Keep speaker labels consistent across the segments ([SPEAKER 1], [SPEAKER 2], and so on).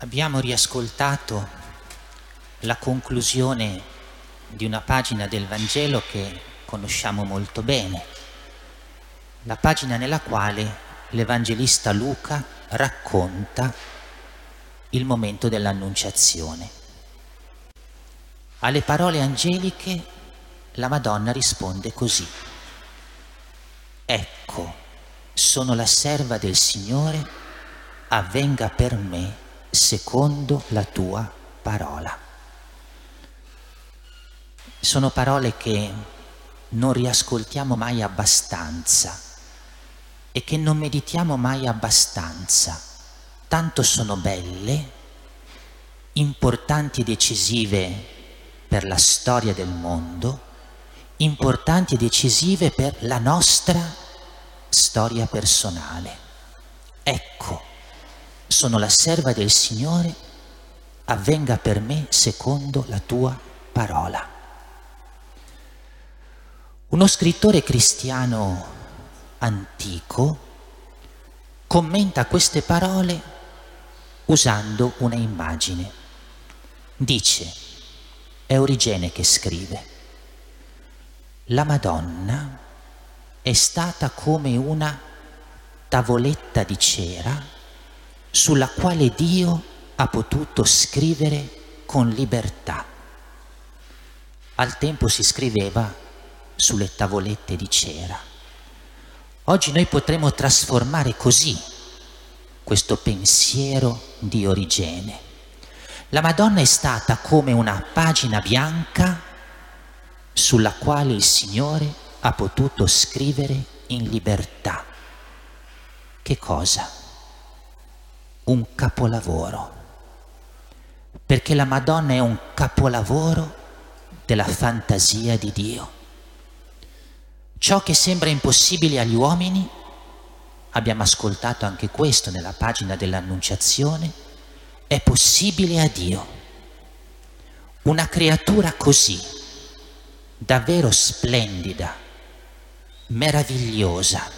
[SPEAKER 1] Abbiamo riascoltato la conclusione di una pagina del Vangelo che conosciamo molto bene, la pagina nella quale l'Evangelista Luca racconta il momento dell'annunciazione. Alle parole angeliche la Madonna risponde così. Ecco, sono la serva del Signore, avvenga per me secondo la tua parola. Sono parole che non riascoltiamo mai abbastanza e che non meditiamo mai abbastanza, tanto sono belle, importanti e decisive per la storia del mondo, importanti e decisive per la nostra storia personale. Ecco, sono la serva del Signore, avvenga per me secondo la tua parola. Uno scrittore cristiano antico commenta queste parole usando una immagine. Dice, è Origene che scrive, la Madonna è stata come una tavoletta di cera sulla quale Dio ha potuto scrivere con libertà. Al tempo si scriveva sulle tavolette di cera. Oggi noi potremo trasformare così questo pensiero di Origene. La Madonna è stata come una pagina bianca sulla quale il Signore ha potuto scrivere in libertà. Che cosa? Un capolavoro. Perché la Madonna è un capolavoro della fantasia di Dio. Ciò che sembra impossibile agli uomini, abbiamo ascoltato anche questo nella pagina dell'Annunciazione, è possibile a Dio. Una creatura così, davvero splendida, meravigliosa,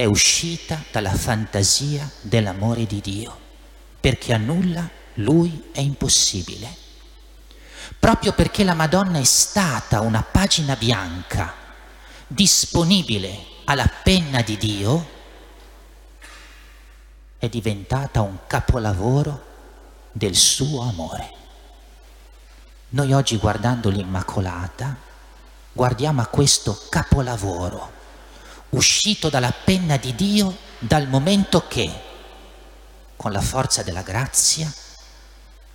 [SPEAKER 1] è uscita dalla fantasia dell'amore di Dio, perché a nulla lui è impossibile proprio perché la Madonna è stata una pagina bianca disponibile alla penna di Dio, è diventata un capolavoro del suo amore. Noi oggi guardando l'Immacolata guardiamo a questo capolavoro uscito dalla penna di Dio dal momento che, con la forza della grazia,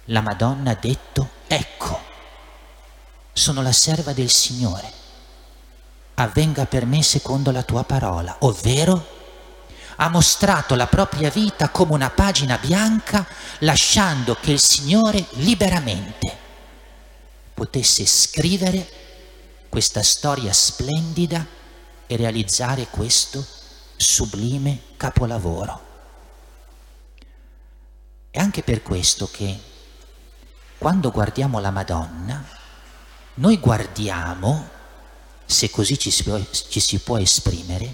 [SPEAKER 1] la Madonna ha detto, ecco, sono la serva del Signore, avvenga per me secondo la tua parola, ovvero ha mostrato la propria vita come una pagina bianca, lasciando che il Signore liberamente potesse scrivere questa storia splendida e realizzare questo sublime capolavoro. È anche per questo che quando guardiamo la Madonna, noi guardiamo, se così ci si può, ci si può esprimere,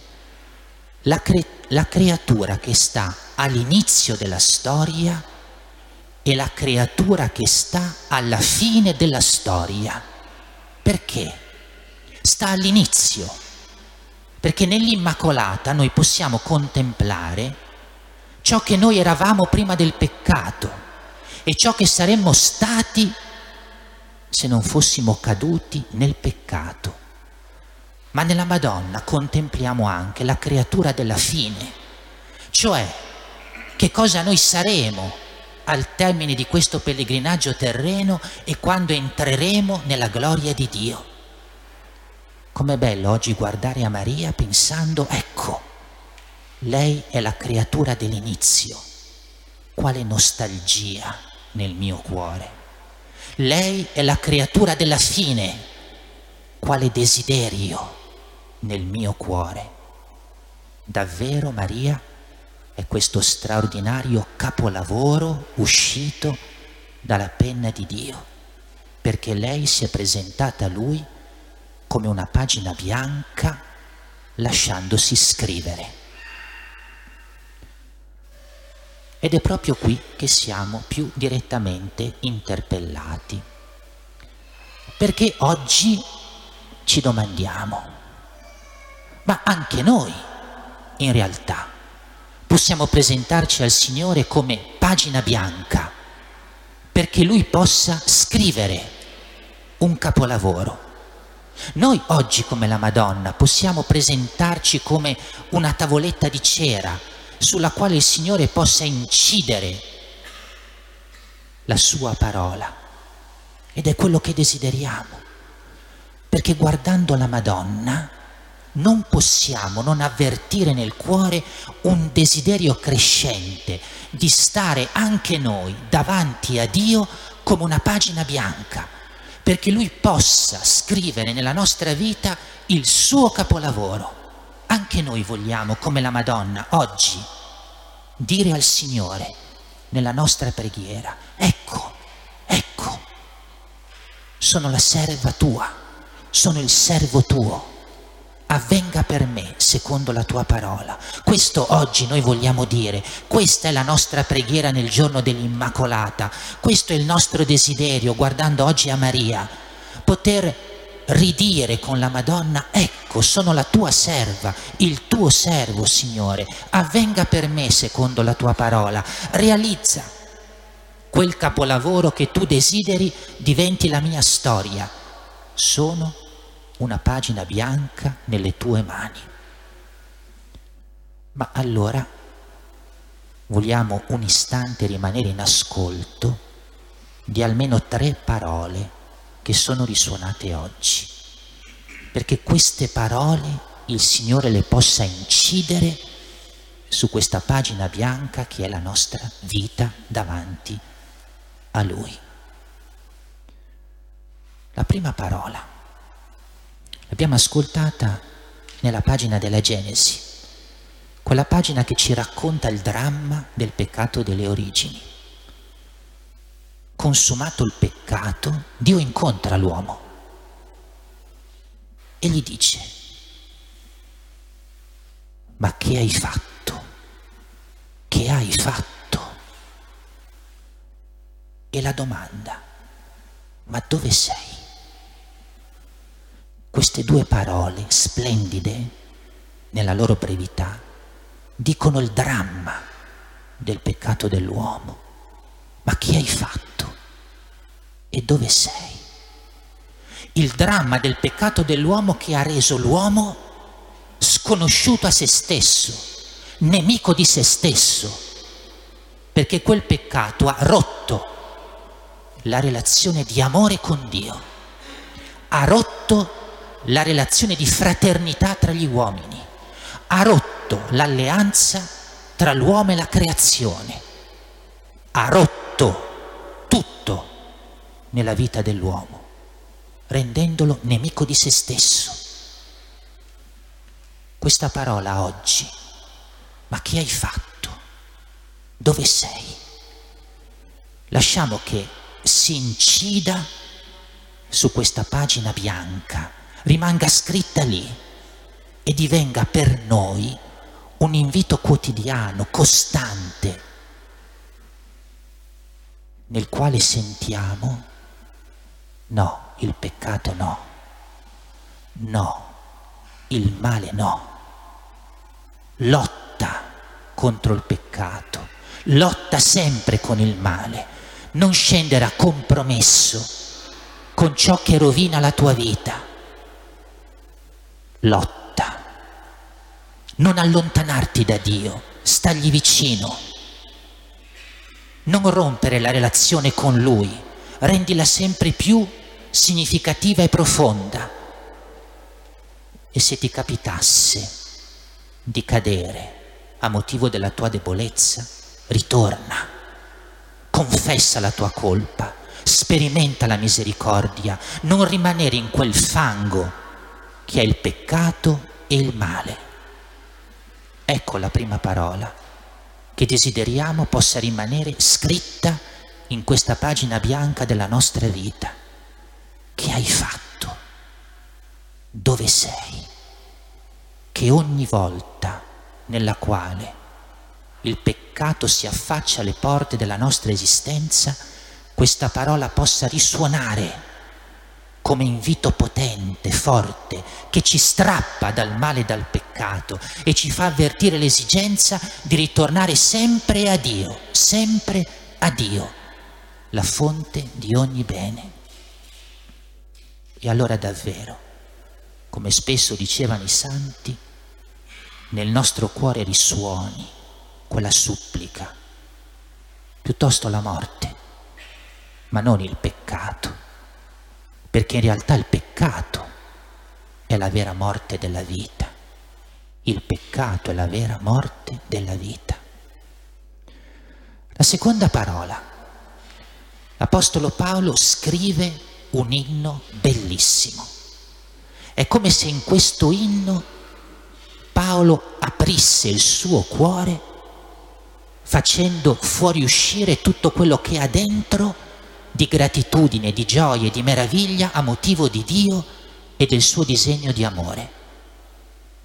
[SPEAKER 1] la, cre- la creatura che sta all'inizio della storia e la creatura che sta alla fine della storia. Perché? Sta all'inizio, perché nell'Immacolata noi possiamo contemplare ciò che noi eravamo prima del peccato e ciò che saremmo stati se non fossimo caduti nel peccato. Ma nella Madonna contempliamo anche la creatura della fine, cioè che cosa noi saremo al termine di questo pellegrinaggio terreno e quando entreremo nella gloria di Dio. Com'è bello oggi guardare a Maria pensando, ecco, lei è la creatura dell'inizio. Quale nostalgia nel mio cuore. Lei è la creatura della fine, quale desiderio nel mio cuore. Davvero Maria è questo straordinario capolavoro uscito dalla penna di Dio, perché lei si è presentata a lui come una pagina bianca lasciandosi scrivere. Ed è proprio qui che siamo più direttamente interpellati. Perché oggi ci domandiamo, ma anche noi in realtà possiamo presentarci al Signore come pagina bianca perché Lui possa scrivere un capolavoro. Noi oggi come la Madonna possiamo presentarci come una tavoletta di cera sulla quale il Signore possa incidere la sua parola. Ed è quello che desideriamo, perché guardando la Madonna non possiamo non avvertire nel cuore un desiderio crescente di stare anche noi davanti a Dio come una pagina bianca, perché Lui possa scrivere nella nostra vita il suo capolavoro. Anche noi vogliamo, come la Madonna, oggi dire al Signore nella nostra preghiera, ecco, ecco, sono la serva tua, sono il servo tuo avvenga per me secondo la tua parola. Questo oggi noi vogliamo dire, questa è la nostra preghiera nel giorno dell'Immacolata, questo è il nostro desiderio guardando oggi a Maria, poter ridire con la Madonna, ecco, sono la tua serva, il tuo servo, Signore, avvenga per me secondo la tua parola, realizza quel capolavoro che tu desideri diventi la mia storia. Sono una pagina bianca nelle tue mani. Ma allora vogliamo un istante rimanere in ascolto di almeno tre parole che sono risuonate oggi, perché queste parole il Signore le possa incidere su questa pagina bianca che è la nostra vita davanti a Lui. La prima parola L'abbiamo ascoltata nella pagina della Genesi, quella pagina che ci racconta il dramma del peccato delle origini. Consumato il peccato, Dio incontra l'uomo e gli dice, ma che hai fatto? Che hai fatto? E la domanda, ma dove sei? Queste due parole splendide nella loro brevità dicono il dramma del peccato dell'uomo. Ma chi hai fatto? E dove sei? Il dramma del peccato dell'uomo che ha reso l'uomo sconosciuto a se stesso, nemico di se stesso, perché quel peccato ha rotto la relazione di amore con Dio, ha rotto la relazione di fraternità tra gli uomini, ha rotto l'alleanza tra l'uomo e la creazione, ha rotto tutto nella vita dell'uomo, rendendolo nemico di se stesso. Questa parola oggi, ma che hai fatto? Dove sei? Lasciamo che si incida su questa pagina bianca rimanga scritta lì e divenga per noi un invito quotidiano, costante, nel quale sentiamo no, il peccato no, no, il male no, lotta contro il peccato, lotta sempre con il male, non scendere a compromesso con ciò che rovina la tua vita lotta. Non allontanarti da Dio, stagli vicino. Non rompere la relazione con Lui, rendila sempre più significativa e profonda. E se ti capitasse di cadere a motivo della tua debolezza, ritorna, confessa la tua colpa, sperimenta la misericordia, non rimanere in quel fango che è il peccato e il male. Ecco la prima parola che desideriamo possa rimanere scritta in questa pagina bianca della nostra vita. Che hai fatto? Dove sei? Che ogni volta nella quale il peccato si affaccia alle porte della nostra esistenza, questa parola possa risuonare come invito potente, forte, che ci strappa dal male e dal peccato e ci fa avvertire l'esigenza di ritornare sempre a Dio, sempre a Dio, la fonte di ogni bene. E allora davvero, come spesso dicevano i santi, nel nostro cuore risuoni quella supplica, piuttosto la morte, ma non il peccato, perché in realtà il peccato è la vera morte della vita, il peccato è la vera morte della vita. La seconda parola, l'Apostolo Paolo scrive un inno bellissimo. È come se in questo inno Paolo aprisse il suo cuore facendo fuoriuscire tutto quello che ha dentro di gratitudine, di gioia e di meraviglia a motivo di Dio e del suo disegno di amore.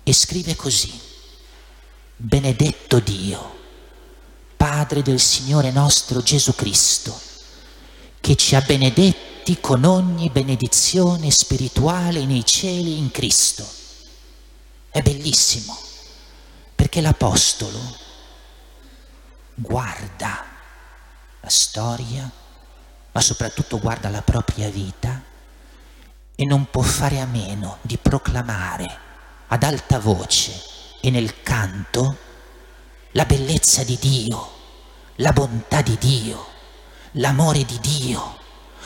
[SPEAKER 1] E scrive così, benedetto Dio, Padre del Signore nostro Gesù Cristo, che ci ha benedetti con ogni benedizione spirituale nei cieli in Cristo. È bellissimo, perché l'Apostolo guarda la storia, ma soprattutto guarda la propria vita e non può fare a meno di proclamare ad alta voce e nel canto la bellezza di Dio, la bontà di Dio, l'amore di Dio.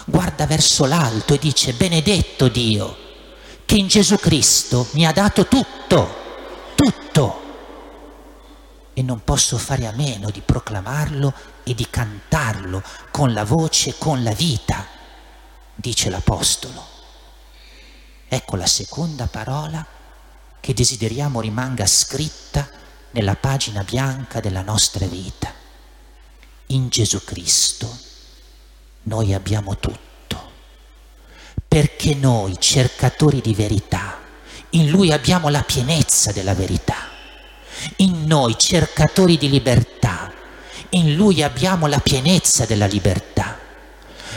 [SPEAKER 1] Guarda verso l'alto e dice benedetto Dio che in Gesù Cristo mi ha dato tutto, tutto e non posso fare a meno di proclamarlo e di cantarlo con la voce, con la vita, dice l'Apostolo. Ecco la seconda parola che desideriamo rimanga scritta nella pagina bianca della nostra vita. In Gesù Cristo noi abbiamo tutto, perché noi cercatori di verità, in Lui abbiamo la pienezza della verità in noi cercatori di libertà, in Lui abbiamo la pienezza della libertà.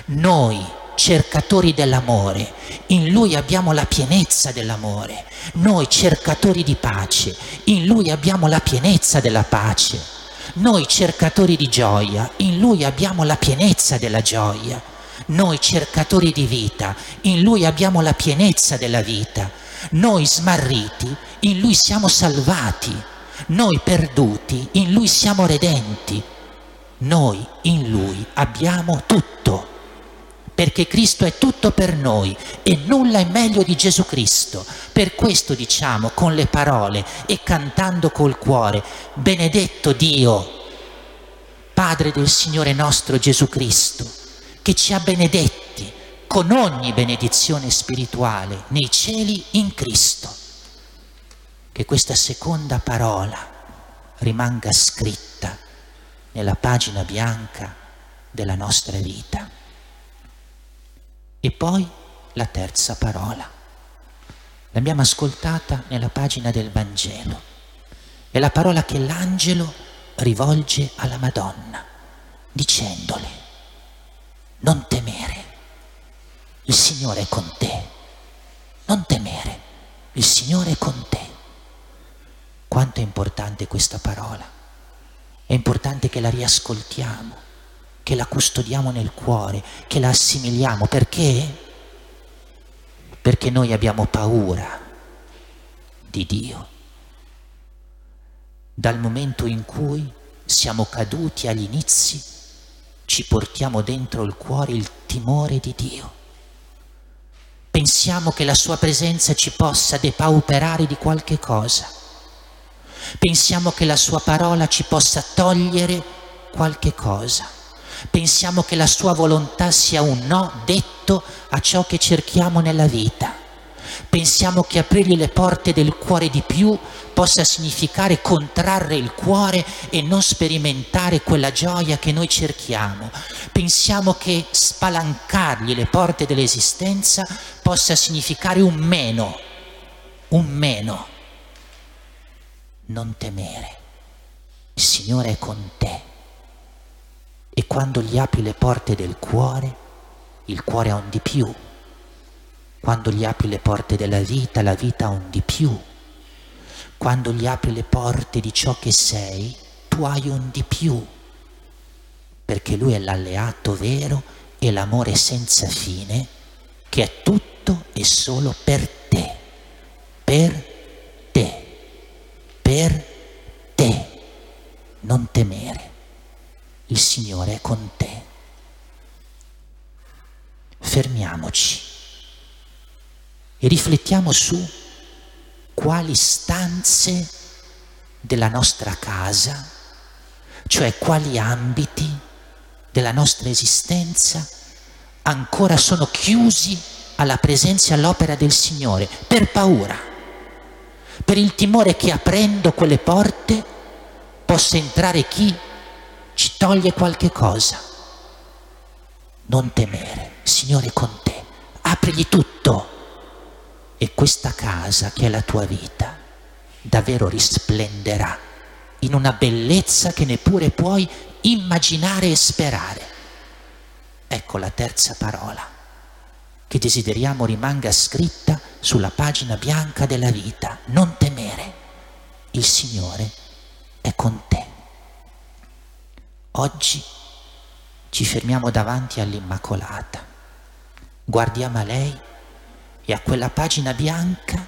[SPEAKER 1] Noi cercatori dell'amore, in Lui abbiamo la pienezza dell'amore. Noi cercatori di pace, in Lui abbiamo la pienezza della pace. Noi cercatori di gioia, in Lui abbiamo la pienezza della gioia. Noi cercatori di vita, in Lui abbiamo la pienezza della vita. Noi smarriti, in Lui siamo salvati. Noi perduti, in Lui siamo redenti. Noi in Lui abbiamo tutto, perché Cristo è tutto per noi e nulla è meglio di Gesù Cristo. Per questo diciamo con le parole e cantando col cuore, benedetto Dio, Padre del Signore nostro Gesù Cristo, che ci ha benedetti con ogni benedizione spirituale nei cieli in Cristo che questa seconda parola rimanga scritta nella pagina bianca della nostra vita. E poi la terza parola. L'abbiamo ascoltata nella pagina del Vangelo. È la parola che l'angelo rivolge alla Madonna, dicendole, non temere, il Signore è con te, non temere, il Signore è con te. Quanto è importante questa parola. È importante che la riascoltiamo, che la custodiamo nel cuore, che la assimiliamo. Perché? Perché noi abbiamo paura di Dio. Dal momento in cui siamo caduti agli inizi, ci portiamo dentro il cuore il timore di Dio. Pensiamo che la sua presenza ci possa depauperare di qualche cosa Pensiamo che la sua parola ci possa togliere qualche cosa. Pensiamo che la sua volontà sia un no detto a ciò che cerchiamo nella vita. Pensiamo che aprirgli le porte del cuore di più possa significare contrarre il cuore e non sperimentare quella gioia che noi cerchiamo. Pensiamo che spalancargli le porte dell'esistenza possa significare un meno, un meno non temere, il Signore è con te. E quando gli apri le porte del cuore, il cuore ha un di più. Quando gli apri le porte della vita, la vita ha un di più. Quando gli apri le porte di ciò che sei, tu hai un di più. Perché lui è l'alleato vero e l'amore senza fine che è tutto e solo per te. È con te. Fermiamoci e riflettiamo su quali stanze della nostra casa, cioè quali ambiti della nostra esistenza ancora sono chiusi alla presenza e all'opera del Signore per paura, per il timore che aprendo quelle porte possa entrare chi ci toglie qualche cosa. Non temere, Signore con te, aprigli tutto e questa casa che è la tua vita davvero risplenderà in una bellezza che neppure puoi immaginare e sperare. Ecco la terza parola che desideriamo rimanga scritta sulla pagina bianca della vita. Non temere, il Signore è con te. Oggi ci fermiamo davanti all'Immacolata, guardiamo a lei e a quella pagina bianca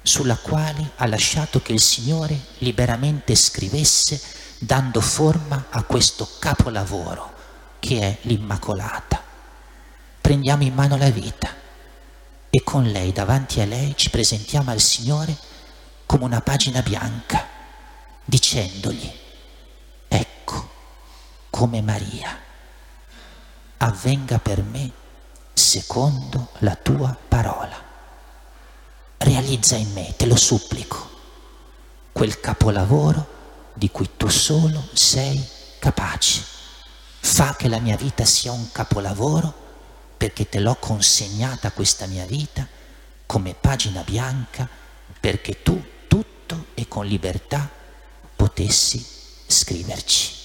[SPEAKER 1] sulla quale ha lasciato che il Signore liberamente scrivesse dando forma a questo capolavoro che è l'Immacolata. Prendiamo in mano la vita e con lei, davanti a lei, ci presentiamo al Signore come una pagina bianca, dicendogli, come Maria, avvenga per me secondo la tua parola. Realizza in me, te lo supplico, quel capolavoro di cui tu solo sei capace. Fa che la mia vita sia un capolavoro perché te l'ho consegnata questa mia vita come pagina bianca perché tu tutto e con libertà potessi scriverci.